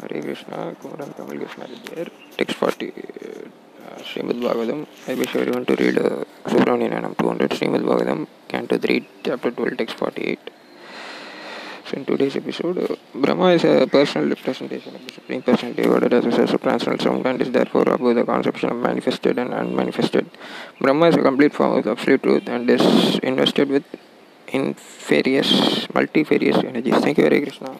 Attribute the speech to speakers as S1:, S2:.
S1: Hare Krishna, Kumaran Kamal Krishna here. Text 40, uh, Srimad Bhagavatam. I wish everyone to read uh, Subramanianam 200, Srimad Bhagavatam, Canto 3, Chapter 12, Text 48. So in today's episode, uh, Brahma is a personal representation of the Supreme Personality regarded as a source of transcendental sound and is therefore above the conception of manifested and unmanifested. Brahma is a complete form of absolute truth and is invested with in inferious, multifarious energies. Thank you, Hare Krishna.